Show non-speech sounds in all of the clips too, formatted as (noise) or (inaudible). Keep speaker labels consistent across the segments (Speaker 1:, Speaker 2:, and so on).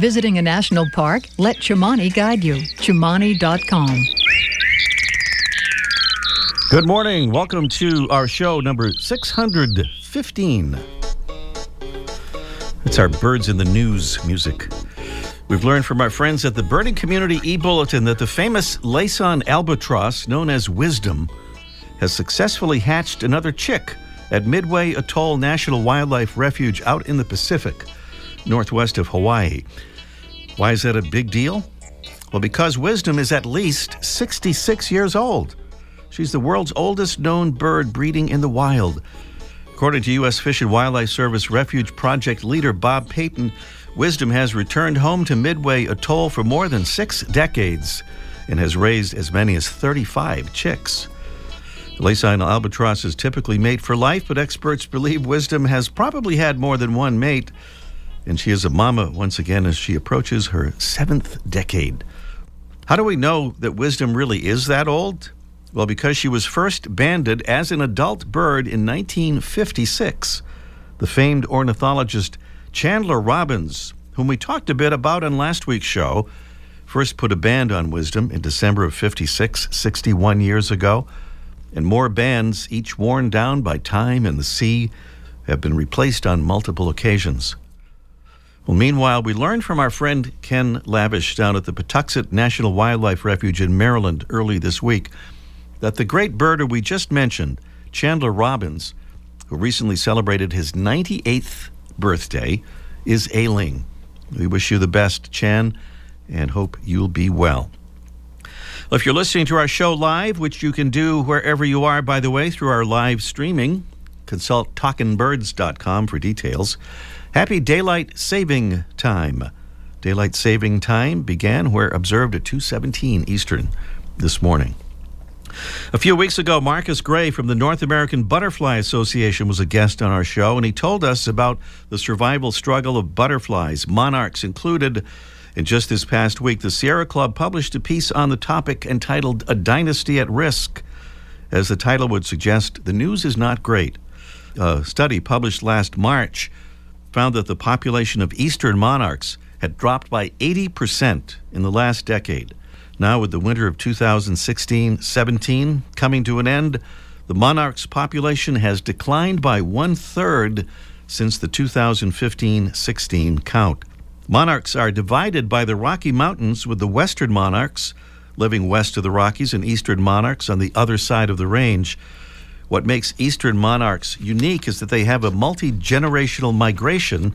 Speaker 1: Visiting a national park, let Chimani guide you. Chimani.com.
Speaker 2: Good morning. Welcome to our show number 615. It's our Birds in the News music. We've learned from our friends at the Birding Community e Bulletin that the famous Laysan albatross, known as Wisdom, has successfully hatched another chick at Midway Atoll National Wildlife Refuge out in the Pacific, northwest of Hawaii. Why is that a big deal? Well, because Wisdom is at least 66 years old. She's the world's oldest known bird breeding in the wild. According to U.S. Fish and Wildlife Service Refuge Project leader Bob Peyton, Wisdom has returned home to Midway Atoll for more than six decades and has raised as many as 35 chicks. The Laysan albatross is typically mate for life, but experts believe Wisdom has probably had more than one mate, and she is a mama once again as she approaches her seventh decade. How do we know that Wisdom really is that old? Well, because she was first banded as an adult bird in 1956. The famed ornithologist Chandler Robbins, whom we talked a bit about on last week's show, first put a band on Wisdom in December of 56, 61 years ago. And more bands, each worn down by time and the sea, have been replaced on multiple occasions. Well, meanwhile, we learned from our friend Ken Lavish down at the Patuxent National Wildlife Refuge in Maryland early this week that the great birder we just mentioned, Chandler Robbins, who recently celebrated his 98th birthday, is ailing. We wish you the best, Chan, and hope you'll be well. Well, if you're listening to our show live, which you can do wherever you are, by the way, through our live streaming, consult talkingbirds.com for details. Happy daylight saving time. Daylight saving time began where observed at 2:17 Eastern this morning. A few weeks ago, Marcus Gray from the North American Butterfly Association was a guest on our show, and he told us about the survival struggle of butterflies, monarchs included. And just this past week, the Sierra Club published a piece on the topic entitled A Dynasty at Risk. As the title would suggest, the news is not great. A study published last March found that the population of eastern monarchs had dropped by 80% in the last decade. Now, with the winter of 2016 17 coming to an end, the monarch's population has declined by one third since the 2015 16 count. Monarchs are divided by the Rocky Mountains, with the western monarchs living west of the Rockies and eastern monarchs on the other side of the range. What makes eastern monarchs unique is that they have a multi generational migration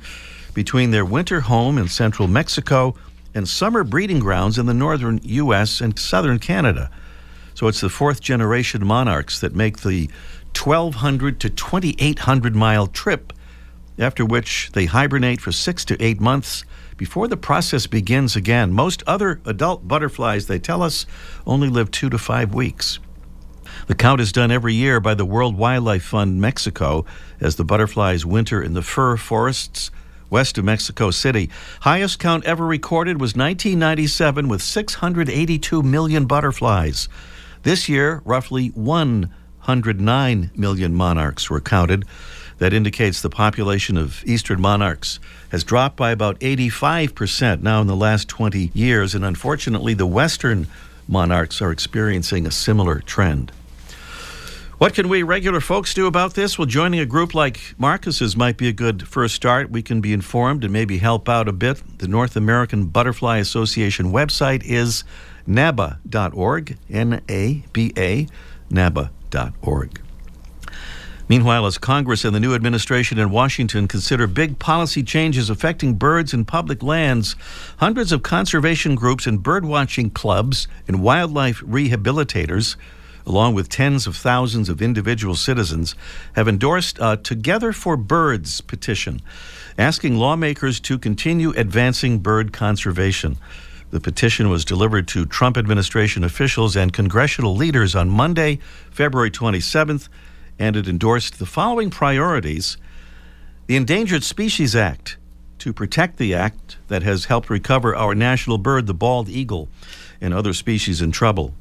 Speaker 2: between their winter home in central Mexico and summer breeding grounds in the northern U.S. and southern Canada. So it's the fourth generation monarchs that make the 1,200 to 2,800 mile trip, after which they hibernate for six to eight months before the process begins again. Most other adult butterflies, they tell us, only live two to five weeks. The count is done every year by the World Wildlife Fund Mexico as the butterflies winter in the fir forests west of Mexico City. Highest count ever recorded was 1997 with 682 million butterflies. This year, roughly 109 million monarchs were counted. That indicates the population of eastern monarchs has dropped by about 85% now in the last 20 years, and unfortunately, the western monarchs are experiencing a similar trend. What can we regular folks do about this? Well, joining a group like Marcus's might be a good first start. We can be informed and maybe help out a bit. The North American Butterfly Association website is naba.org, N A B A, naba.org. Meanwhile, as Congress and the new administration in Washington consider big policy changes affecting birds and public lands, hundreds of conservation groups and birdwatching clubs and wildlife rehabilitators along with tens of thousands of individual citizens, have endorsed a Together for Birds petition, asking lawmakers to continue advancing bird conservation. The petition was delivered to Trump administration officials and congressional leaders on Monday, February 27th, and it endorsed the following priorities the Endangered Species Act to protect the act that has helped recover our national bird, the bald eagle, and other species in trouble.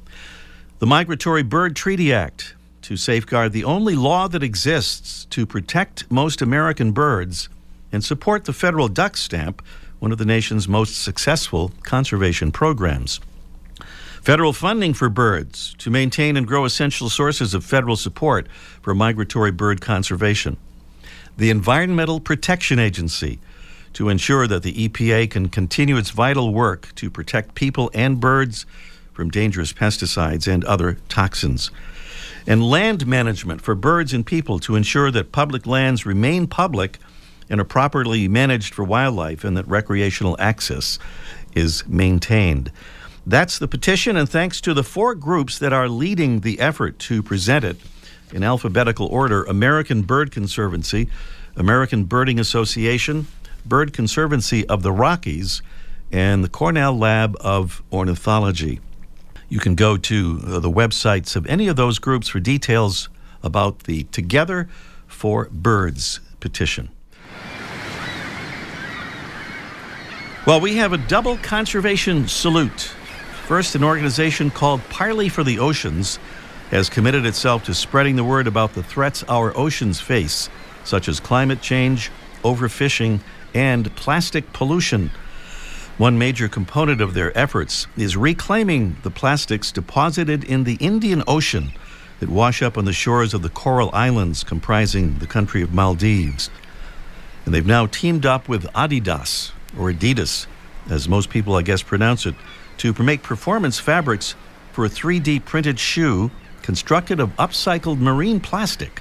Speaker 2: The Migratory Bird Treaty Act to safeguard the only law that exists to protect most American birds and support the federal duck stamp, one of the nation's most successful conservation programs. Federal funding for birds to maintain and grow essential sources of federal support for migratory bird conservation. The Environmental Protection Agency to ensure that the EPA can continue its vital work to protect people and birds from dangerous pesticides and other toxins. And land management for birds and people to ensure that public lands remain public and are properly managed for wildlife and that recreational access is maintained. That's the petition, and thanks to the four groups that are leading the effort to present it in alphabetical order American Bird Conservancy, American Birding Association, Bird Conservancy of the Rockies, and the Cornell Lab of Ornithology. You can go to uh, the websites of any of those groups for details about the Together for Birds petition. Well, we have a double conservation salute. First, an organization called Parley for the Oceans has committed itself to spreading the word about the threats our oceans face, such as climate change, overfishing, and plastic pollution. One major component of their efforts is reclaiming the plastics deposited in the Indian Ocean that wash up on the shores of the coral islands comprising the country of Maldives. And they've now teamed up with Adidas, or Adidas, as most people, I guess, pronounce it, to make performance fabrics for a 3D printed shoe constructed of upcycled marine plastic.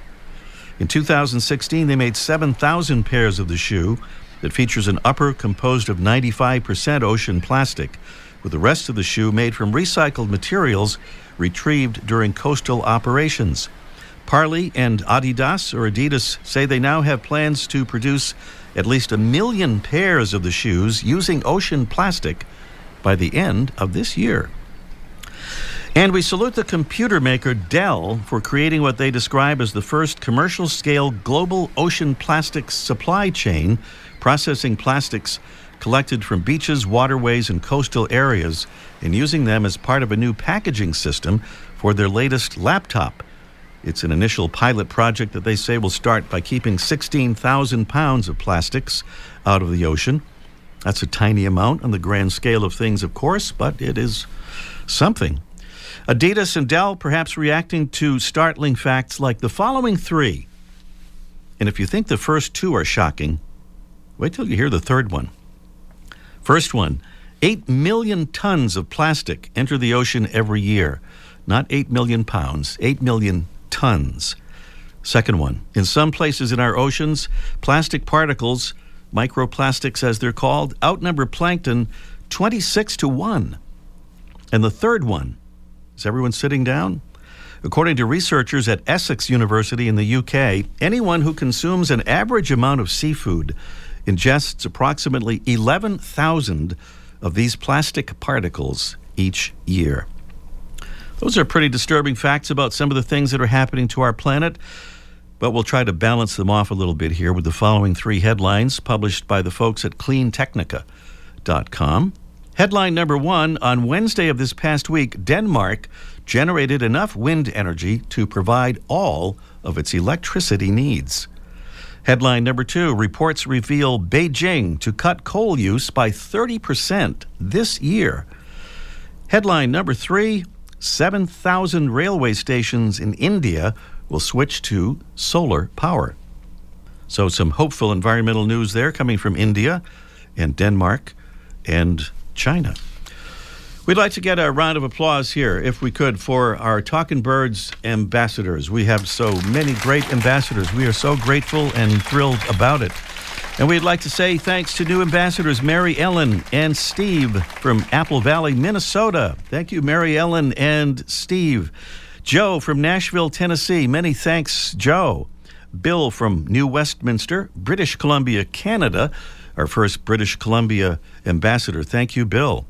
Speaker 2: In 2016, they made 7,000 pairs of the shoe that features an upper composed of 95% ocean plastic, with the rest of the shoe made from recycled materials retrieved during coastal operations. Parley and Adidas or Adidas say they now have plans to produce at least a million pairs of the shoes using ocean plastic by the end of this year. And we salute the computer maker Dell for creating what they describe as the first commercial scale global ocean plastics supply chain processing plastics collected from beaches, waterways, and coastal areas and using them as part of a new packaging system for their latest laptop. It's an initial pilot project that they say will start by keeping 16,000 pounds of plastics out of the ocean. That's a tiny amount on the grand scale of things, of course, but it is something. Adidas and Dell perhaps reacting to startling facts like the following three. And if you think the first two are shocking, Wait till you hear the third one. First one 8 million tons of plastic enter the ocean every year. Not 8 million pounds, 8 million tons. Second one In some places in our oceans, plastic particles, microplastics as they're called, outnumber plankton 26 to 1. And the third one is everyone sitting down? According to researchers at Essex University in the UK, anyone who consumes an average amount of seafood ingests approximately 11,000 of these plastic particles each year. Those are pretty disturbing facts about some of the things that are happening to our planet, but we'll try to balance them off a little bit here with the following three headlines published by the folks at cleantechnica.com. Headline number one On Wednesday of this past week, Denmark generated enough wind energy to provide all of its electricity needs. Headline number two Reports reveal Beijing to cut coal use by 30% this year. Headline number three 7,000 railway stations in India will switch to solar power. So, some hopeful environmental news there coming from India and Denmark and China. We'd like to get a round of applause here, if we could, for our Talking Birds ambassadors. We have so many great ambassadors. We are so grateful and thrilled about it. And we'd like to say thanks to new ambassadors Mary Ellen and Steve from Apple Valley, Minnesota. Thank you, Mary Ellen and Steve. Joe from Nashville, Tennessee. Many thanks, Joe. Bill from New Westminster, British Columbia, Canada. Our first British Columbia ambassador. Thank you, Bill.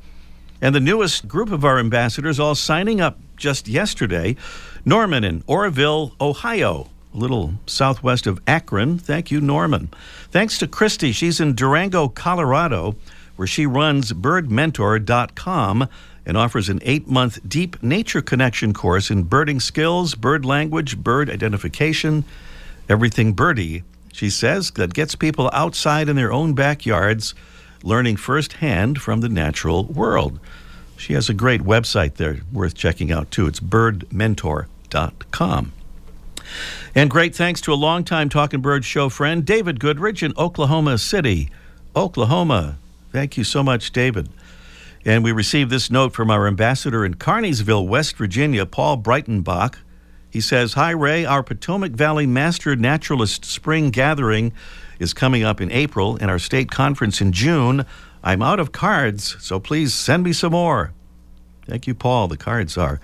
Speaker 2: And the newest group of our ambassadors all signing up just yesterday Norman in Orrville, Ohio, a little southwest of Akron. Thank you, Norman. Thanks to Christy. She's in Durango, Colorado, where she runs birdmentor.com and offers an eight month deep nature connection course in birding skills, bird language, bird identification, everything birdie. She says that gets people outside in their own backyards, learning firsthand from the natural world. She has a great website there worth checking out too. It's birdmentor.com. And great thanks to a longtime Talking Bird show friend, David Goodrich in Oklahoma City, Oklahoma. Thank you so much, David. And we received this note from our ambassador in Kearneysville, West Virginia, Paul Breitenbach. He says, Hi, Ray. Our Potomac Valley Master Naturalist Spring Gathering is coming up in April and our state conference in June. I'm out of cards, so please send me some more. Thank you, Paul. The cards are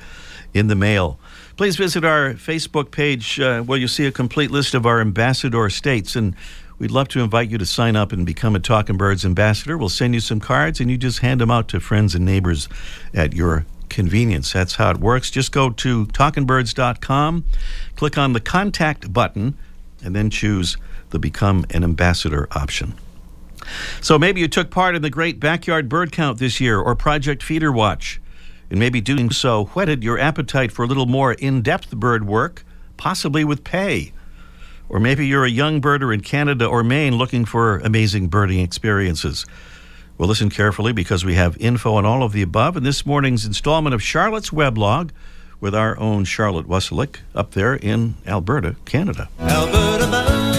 Speaker 2: in the mail. Please visit our Facebook page uh, where you see a complete list of our ambassador states. And We'd love to invite you to sign up and become a Talking Birds ambassador. We'll send you some cards and you just hand them out to friends and neighbors at your convenience. That's how it works. Just go to talkingbirds.com, click on the contact button, and then choose the Become an Ambassador option. So maybe you took part in the Great Backyard Bird Count this year or Project Feeder Watch, and maybe doing so whetted your appetite for a little more in depth bird work, possibly with pay. Or maybe you're a young birder in Canada or Maine looking for amazing birding experiences. Well, listen carefully because we have info on all of the above in this morning's installment of Charlotte's Weblog with our own Charlotte Wasylik up there in Alberta, Canada. Alberta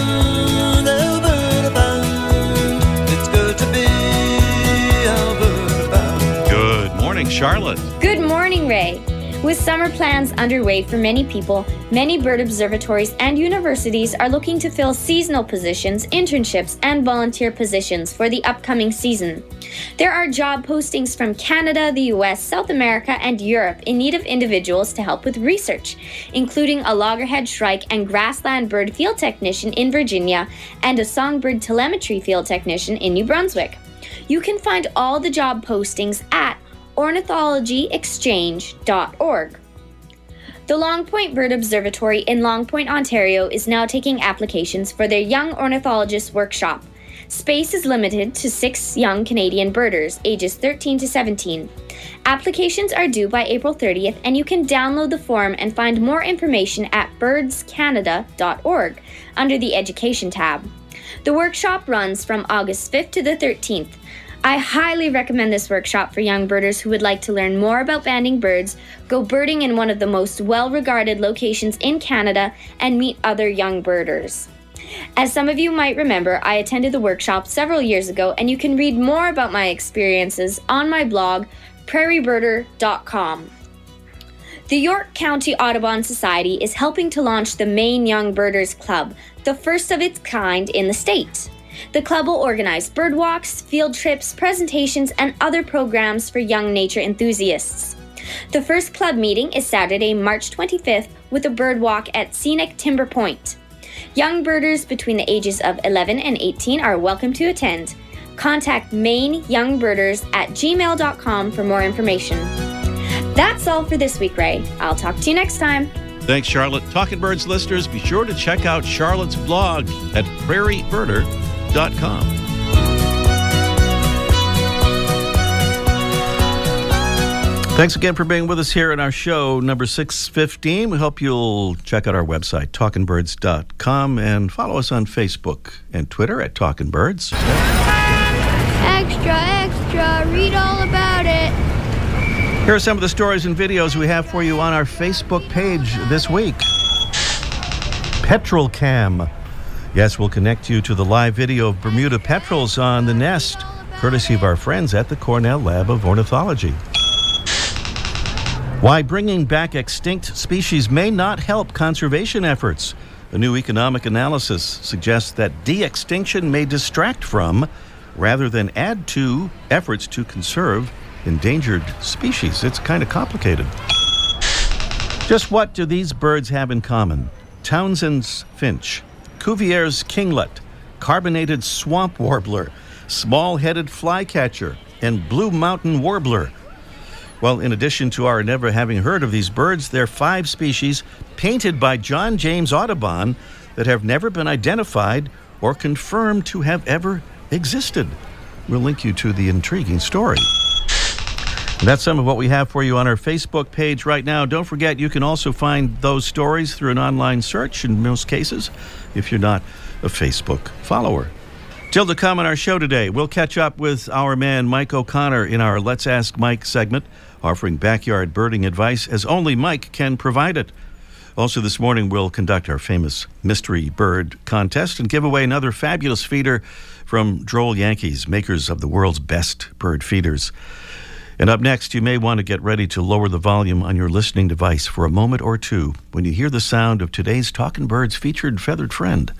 Speaker 2: Charlotte.
Speaker 3: Good morning, Ray. With summer plans underway for many people, many bird observatories and universities are looking to fill seasonal positions, internships, and volunteer positions for the upcoming season. There are job postings from Canada, the US, South America, and Europe in need of individuals to help with research, including a loggerhead shrike and grassland bird field technician in Virginia and a songbird telemetry field technician in New Brunswick. You can find all the job postings at ornithologyexchange.org. The Long Point Bird Observatory in Long Point, Ontario is now taking applications for their Young Ornithologist Workshop. Space is limited to six young Canadian birders, ages 13 to 17. Applications are due by April 30th, and you can download the form and find more information at birdscanada.org under the Education tab. The workshop runs from August 5th to the 13th. I highly recommend this workshop for young birders who would like to learn more about banding birds, go birding in one of the most well regarded locations in Canada, and meet other young birders. As some of you might remember, I attended the workshop several years ago, and you can read more about my experiences on my blog, prairiebirder.com. The York County Audubon Society is helping to launch the Maine Young Birders Club, the first of its kind in the state. The club will organize bird walks, field trips, presentations, and other programs for young nature enthusiasts. The first club meeting is Saturday, March 25th, with a bird walk at Scenic Timber Point. Young birders between the ages of 11 and 18 are welcome to attend. Contact Maine Young Birders at gmail.com for more information. That's all for this week, Ray. I'll talk to you next time.
Speaker 2: Thanks, Charlotte. Talking Birds listeners, be sure to check out Charlotte's blog at prairiebirder.com com. Thanks again for being with us here in our show number 615. We hope you'll check out our website, talkingbirds.com, and follow us on Facebook and Twitter at Talking Birds.
Speaker 4: Extra, extra, read all about it.
Speaker 2: Here are some of the stories and videos we have for you on our Facebook page this week. Petrel Cam Yes, we'll connect you to the live video of Bermuda petrels on the nest, courtesy of our friends at the Cornell Lab of Ornithology. Why bringing back extinct species may not help conservation efforts. A new economic analysis suggests that de extinction may distract from, rather than add to, efforts to conserve endangered species. It's kind of complicated. Just what do these birds have in common? Townsend's finch, Cuvier's kinglet, carbonated swamp warbler, small headed flycatcher, and blue mountain warbler. Well, in addition to our never having heard of these birds, there are five species painted by John James Audubon that have never been identified or confirmed to have ever existed. We'll link you to the intriguing story. That's some of what we have for you on our Facebook page right now. Don't forget, you can also find those stories through an online search in most cases if you're not a Facebook follower. Till to come on our show today, we'll catch up with our man Mike O'Connor in our Let's Ask Mike segment, offering backyard birding advice as only Mike can provide it. Also, this morning, we'll conduct our famous mystery bird contest and give away another fabulous feeder from Droll Yankees, makers of the world's best bird feeders. And up next, you may want to get ready to lower the volume on your listening device for a moment or two when you hear the sound of today's Talking Birds featured feathered friend.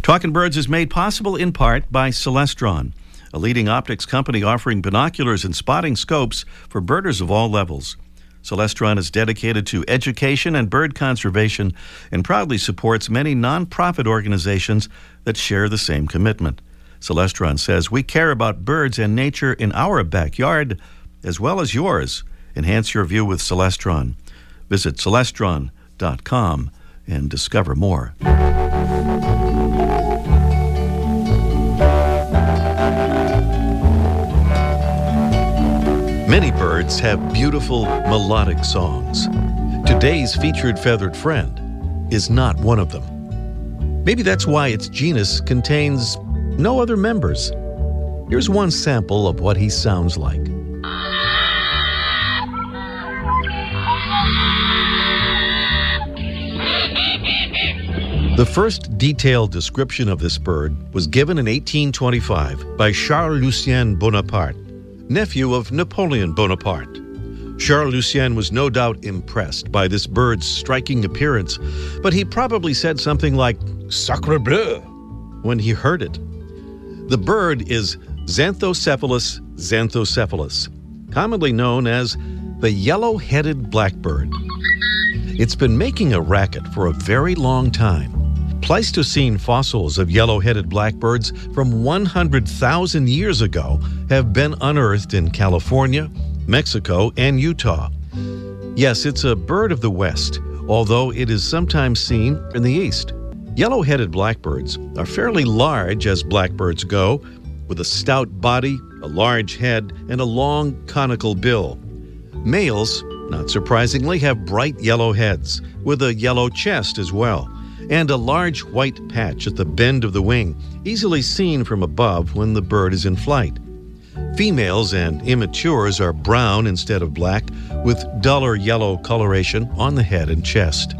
Speaker 2: Talking Birds is made possible in part by Celestron, a leading optics company offering binoculars and spotting scopes for birders of all levels. Celestron is dedicated to education and bird conservation and proudly supports many nonprofit organizations that share the same commitment. Celestron says, We care about birds and nature in our backyard as well as yours. Enhance your view with Celestron. Visit celestron.com and discover more. Many birds have beautiful melodic songs. Today's featured feathered friend is not one of them. Maybe that's why its genus contains no other members. Here's one sample of what he sounds like. The first detailed description of this bird was given in 1825 by Charles Lucien Bonaparte, nephew of Napoleon Bonaparte. Charles Lucien was no doubt impressed by this bird's striking appearance, but he probably said something like Sacre bleu when he heard it. The bird is Xanthocephalus xanthocephalus, commonly known as the yellow headed blackbird. It's been making a racket for a very long time. Pleistocene fossils of yellow headed blackbirds from 100,000 years ago have been unearthed in California, Mexico, and Utah. Yes, it's a bird of the West, although it is sometimes seen in the East. Yellow headed blackbirds are fairly large as blackbirds go, with a stout body, a large head, and a long conical bill. Males, not surprisingly, have bright yellow heads, with a yellow chest as well and a large white patch at the bend of the wing, easily seen from above when the bird is in flight. Females and immatures are brown instead of black, with duller yellow coloration on the head and chest.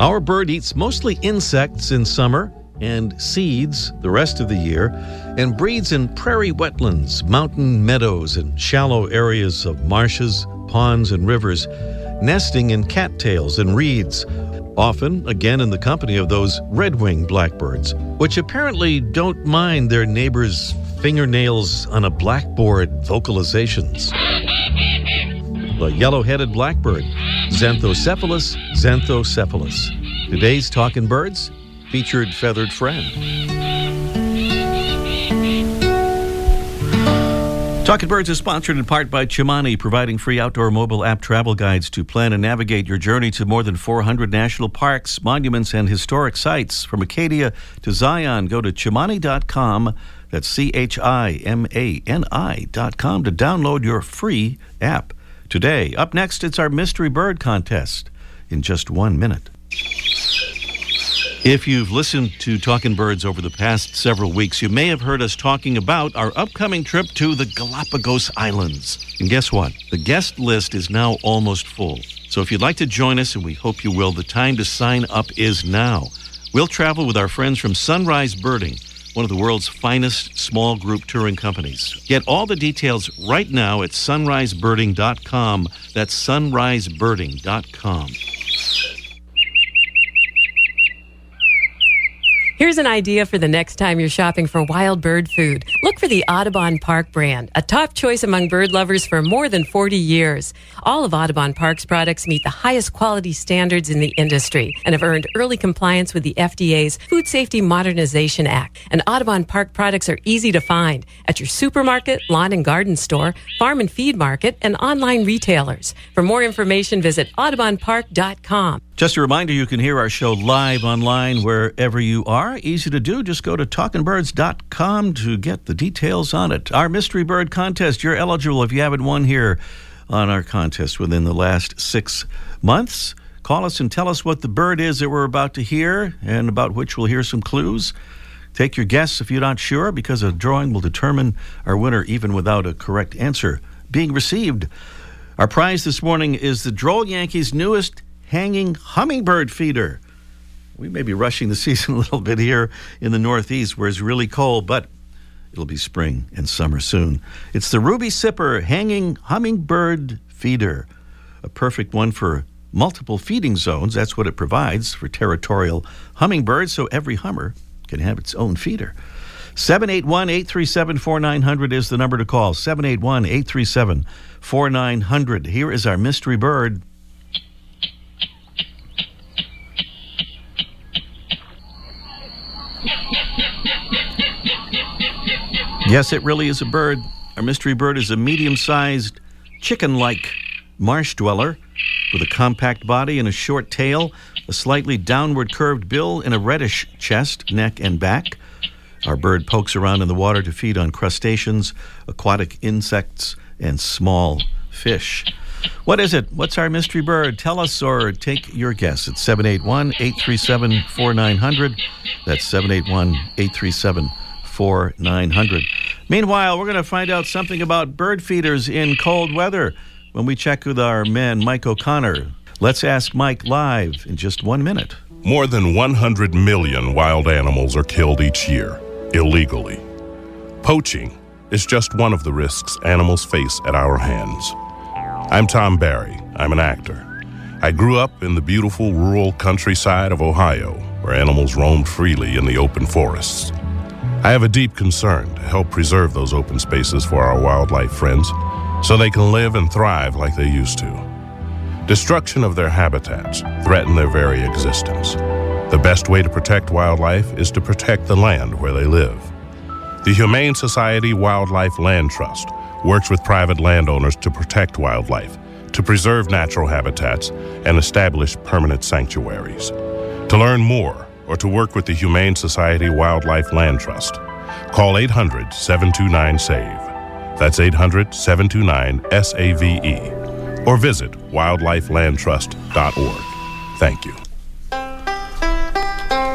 Speaker 2: Our bird eats mostly insects in summer and seeds the rest of the year, and breeds in prairie wetlands, mountain meadows, and shallow areas of marshes, ponds, and rivers, nesting in cattails and reeds, often again in the company of those red winged blackbirds, which apparently don't mind their neighbors' fingernails on a blackboard vocalizations. The yellow headed blackbird, Xanthocephalus xanthocephalus. Today's Talking Birds featured feathered friend. Talking Birds is sponsored in part by Chimani, providing free outdoor mobile app travel guides to plan and navigate your journey to more than 400 national parks, monuments, and historic sites. From Acadia to Zion, go to Chimani.com. That's C H I M A N I.com to download your free app today. Up next, it's our Mystery Bird Contest in just one minute. If you've listened to Talking Birds over the past several weeks, you may have heard us talking about our upcoming trip to the Galapagos Islands. And guess what? The guest list is now almost full. So if you'd like to join us, and we hope you will, the time to sign up is now. We'll travel with our friends from Sunrise Birding, one of the world's finest small group touring companies. Get all the details right now at sunrisebirding.com. That's sunrisebirding.com.
Speaker 5: Here's an idea for the next time you're shopping for wild bird food. Look for the Audubon Park brand, a top choice among bird lovers for more than 40 years. All of Audubon Park's products meet the highest quality standards in the industry and have earned early compliance with the FDA's Food Safety Modernization Act. And Audubon Park products are easy to find at your supermarket, lawn and garden store, farm and feed market, and online retailers. For more information, visit audubonpark.com.
Speaker 2: Just a reminder you can hear our show live online wherever you are. Easy to do. Just go to talkingbirds.com to get the details on it. Our Mystery Bird contest, you're eligible if you haven't won here on our contest within the last six months. Call us and tell us what the bird is that we're about to hear and about which we'll hear some clues. Take your guess if you're not sure, because a drawing will determine our winner even without a correct answer being received. Our prize this morning is the Droll Yankees' newest hanging hummingbird feeder. We may be rushing the (laughs) season a little bit here in the Northeast where it's really cold, but it'll be spring and summer soon. It's the Ruby Sipper hanging hummingbird feeder, a perfect one for multiple feeding zones. That's what it provides for territorial hummingbirds, so every hummer can have its own feeder. 781 837 4900 is the number to call. 781 837 4900. Here is our mystery bird. Yes, it really is a bird. Our mystery bird is a medium sized, chicken like marsh dweller with a compact body and a short tail, a slightly downward curved bill, and a reddish chest, neck, and back. Our bird pokes around in the water to feed on crustaceans, aquatic insects, and small fish. What is it? What's our mystery bird? Tell us or take your guess. It's 781 837 4900. That's 781 837 4900. Meanwhile, we're going to find out something about bird feeders in cold weather when we check with our man, Mike O'Connor. Let's ask Mike live in just one minute.
Speaker 6: More than 100 million wild animals are killed each year, illegally. Poaching is just one of the risks animals face at our hands. I'm Tom Barry. I'm an actor. I grew up in the beautiful rural countryside of Ohio, where animals roamed freely in the open forests. I have a deep concern to help preserve those open spaces for our wildlife friends so they can live and thrive like they used to. Destruction of their habitats threaten their very existence. The best way to protect wildlife is to protect the land where they live. The Humane Society Wildlife Land Trust works with private landowners to protect wildlife, to preserve natural habitats, and establish permanent sanctuaries. To learn more or to work with the Humane Society Wildlife Land Trust, call 800 729 SAVE. That's 800 729 SAVE. Or visit wildlifelandtrust.org. Thank you.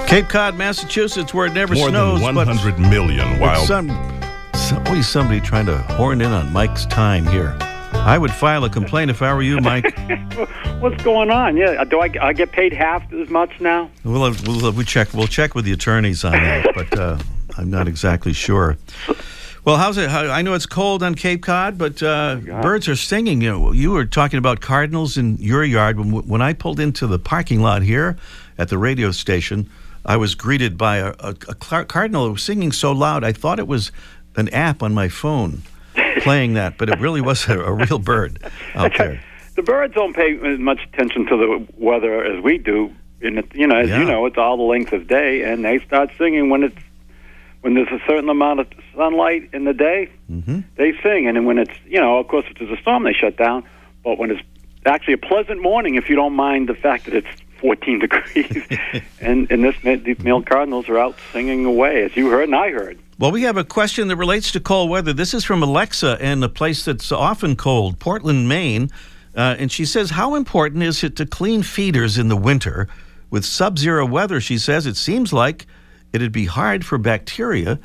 Speaker 2: Cape Cod, Massachusetts, where it never
Speaker 6: More
Speaker 2: snows.
Speaker 6: than
Speaker 2: but
Speaker 6: 100 million wild.
Speaker 2: some, some- always somebody trying to horn in on Mike's time here. I would file a complaint if I were you, Mike. (laughs)
Speaker 7: What's going on? Yeah, do I, I get paid half as much now?
Speaker 2: We'll, we'll, we check. We'll check with the attorneys on that, (laughs) but uh, I'm not exactly sure. Well, how's it? How, I know it's cold on Cape Cod, but uh, birds are singing. You know, you were talking about cardinals in your yard. When, when I pulled into the parking lot here at the radio station, I was greeted by a, a, a cardinal who was singing so loud. I thought it was an app on my phone playing that, but it really was a, a real bird out there.
Speaker 7: The birds don't pay as much attention to the weather as we do. And it, you know, as
Speaker 2: Yeah.
Speaker 7: you know, it's all the length of day, and they start singing when it's when there's a certain amount of sunlight in the day.
Speaker 2: hmm
Speaker 7: They sing, and then when it's you know, of course, if there's a storm, they shut down. But when it's actually a pleasant morning, if you don't mind the fact that it's 14 (laughs) degrees, (laughs) and and this these male cardinals are out singing away, as you heard and I heard.
Speaker 2: Well, we have a question that relates to cold weather. This is from Alexa in a place that's often cold, Portland, Maine. Uh, and she says, How important is it to clean feeders in the winter? With sub zero weather, she says, it seems like it'd be hard for bacteria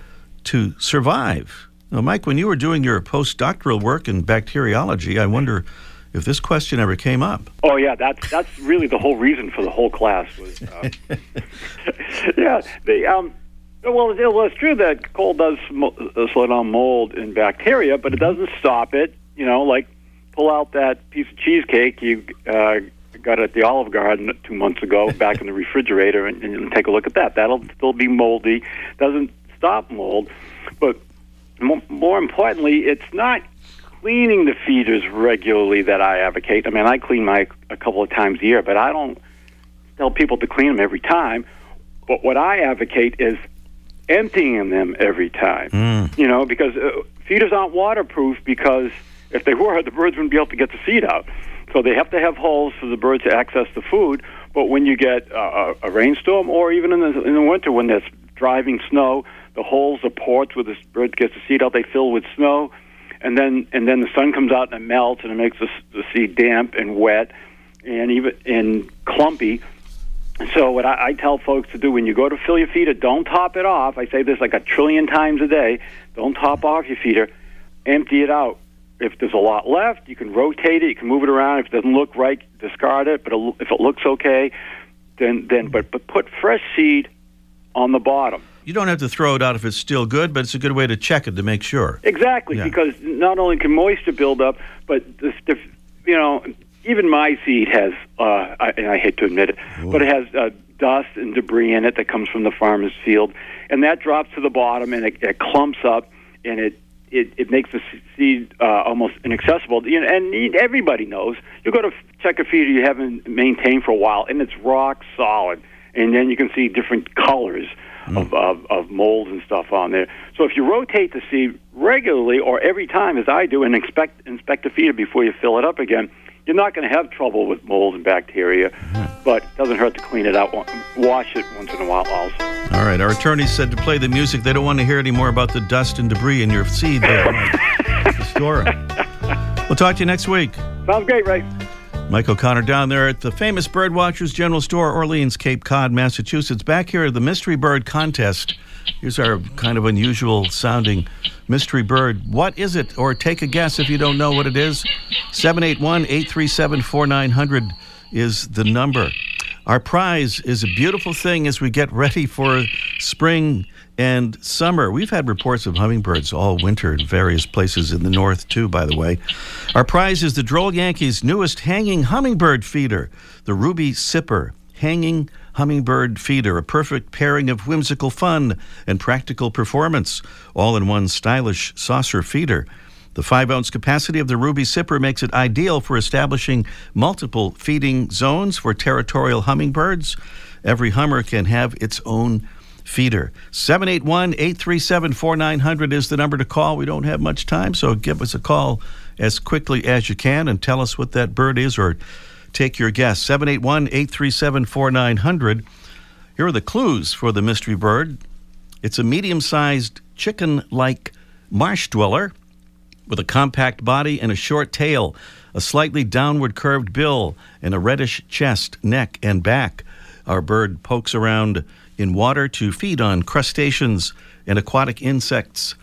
Speaker 2: to survive. Now, Mike, when you were doing your postdoctoral work in bacteriology, I wonder if this question ever came up.
Speaker 7: Oh yeah, that's that's really the whole reason for the whole class was. Uh, (laughs) (laughs) (laughs) yeah, the um, well, it, well, it's true that cold does mo- uh, slow down mold and bacteria, but it doesn't stop it. You know, like pull out that piece of cheesecake you uh, got at the Olive Garden two months ago, (laughs) back in the refrigerator, and, and take a look at that. That'll still be moldy. Doesn't stop mold, but mo- more importantly, it's not cleaning the feeders regularly that I advocate. I mean, I clean my a couple of times a year, but I don't tell people to clean them every time. But what I advocate is emptying them every time. You know, because uh, feeders aren't waterproof because if they were, the birds wouldn't be able to get the seed out. So they have to have holes for the birds to access the food. But when you get uh, a a rainstorm, or even in the in the winter when there's driving snow, the holes, the ports where the bird gets the seed out, they fill with snow, and then and then the sun comes out and it melts and it makes the, the seed damp and wet, and even and clumpy. So what I, I tell folks to do when you go to fill your feeder, don't top it off. I say this like a trillion times a day. Don't top off your feeder. Empty it out. If there's a lot left, you can rotate it. You can move it around. If it doesn't look right, discard it. But if it looks okay, then then but but put fresh seed on the bottom.
Speaker 2: You don't have to throw it out if it's still good, but it's a good way to check it to make sure.
Speaker 7: Exactly,
Speaker 2: Yeah.
Speaker 7: because not only can moisture build up, but the, the you know even my seed has, uh, I, and I hate to admit it, but it has uh, dust and debris in it that comes from the farmer's field, and that drops to the bottom and it, it clumps up, and it. It, it makes the seed uh, almost inaccessible. You know, and everybody knows you go to check a feeder you haven't maintained for a while, and it's rock solid. And then you can see different colors of, of, of mold and stuff on there. So if you rotate the seed regularly or every time, as I do, and inspect inspect the feeder before you fill it up again, you're not going to have trouble with mold and bacteria. But it doesn't hurt to clean it out. Wash it once in a while, also.
Speaker 2: All right, our attorney said to play the music. They don't want to hear any more about the dust and debris in your seed there. (laughs) Mike. We'll talk to you next week.
Speaker 7: Sounds great, Ray.
Speaker 2: Mike O'Connor down there at the famous Birdwatchers General Store, Orleans, Cape Cod, Massachusetts. Back here at the Mystery Bird Contest. Here's our kind of unusual sounding mystery bird. What is it? Or take a guess if you don't know what it is. 781 837 4900 is the number. Our prize is a beautiful thing as we get ready for spring and summer. We've had reports of hummingbirds all winter in various places in the north, too, by the way. Our prize is the Droll Yankees' newest hanging hummingbird feeder, the Ruby Sipper Hanging Hummingbird Feeder, a perfect pairing of whimsical fun and practical performance, all in one stylish saucer feeder. The five ounce capacity of the Ruby Sipper makes it ideal for establishing multiple feeding zones for territorial hummingbirds. Every hummer can have its own feeder. 781 837 4900 is the number to call. We don't have much time, so give us a call as quickly as you can and tell us what that bird is or take your guess. 781 837 4900. Here are the clues for the mystery bird it's a medium sized chicken like marsh dweller with a compact body and a short tail, a slightly downward curved bill, and a reddish chest, neck, and back. Our bird pokes around in water to feed on crustaceans and aquatic insects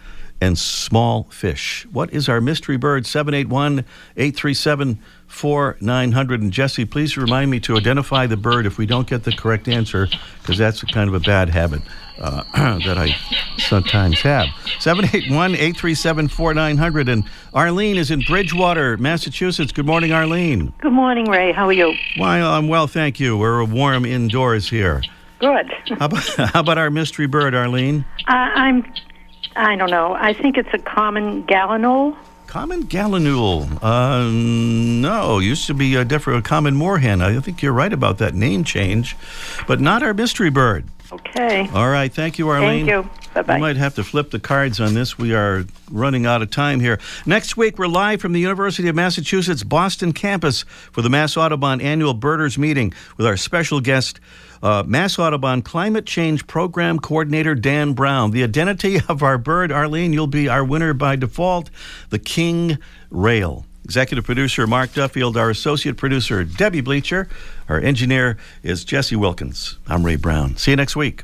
Speaker 2: and small fish. What is our mystery bird? 781 837 4900. And Jesse, please remind me to identify the bird if we don't get the correct answer, because that's kind of a bad habit uh, (clears throat) that I sometimes have. 781 837 4900. And Arlene is in Bridgewater, Massachusetts. Good morning, Arlene.
Speaker 8: Good morning, Ray. How are you?
Speaker 2: Why, I'm well, thank you. We're warm indoors here.
Speaker 8: Good.
Speaker 2: How about, (laughs) how about our mystery bird, Arlene?
Speaker 8: Uh, I'm. I don't know. I think it's a common gallinule.
Speaker 2: Common gallinule. Uh, no, used to be a different, a common moorhen. I think you're right about that name change, but not our mystery bird.
Speaker 8: Okay.
Speaker 2: All right, thank you, Arlene.
Speaker 8: Thank you. Bye bye.
Speaker 2: We might have to flip the cards on this. We are running out of time here. Next week, we're live from the University of Massachusetts Boston campus for the Mass Audubon annual Birders meeting with our special guest, uh, Mass Audubon Climate Change Program Coordinator Dan Brown. The identity (laughs) of our bird, Arlene, you'll be our winner by default, the King Rail. Executive producer Mark Duffield, our associate producer Debbie Bleacher, our engineer is Jesse Wilkins. I'm Ray Brown. See you next week.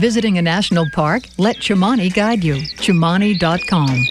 Speaker 1: Visiting a national park? Let Chimani guide you. Chimani.com.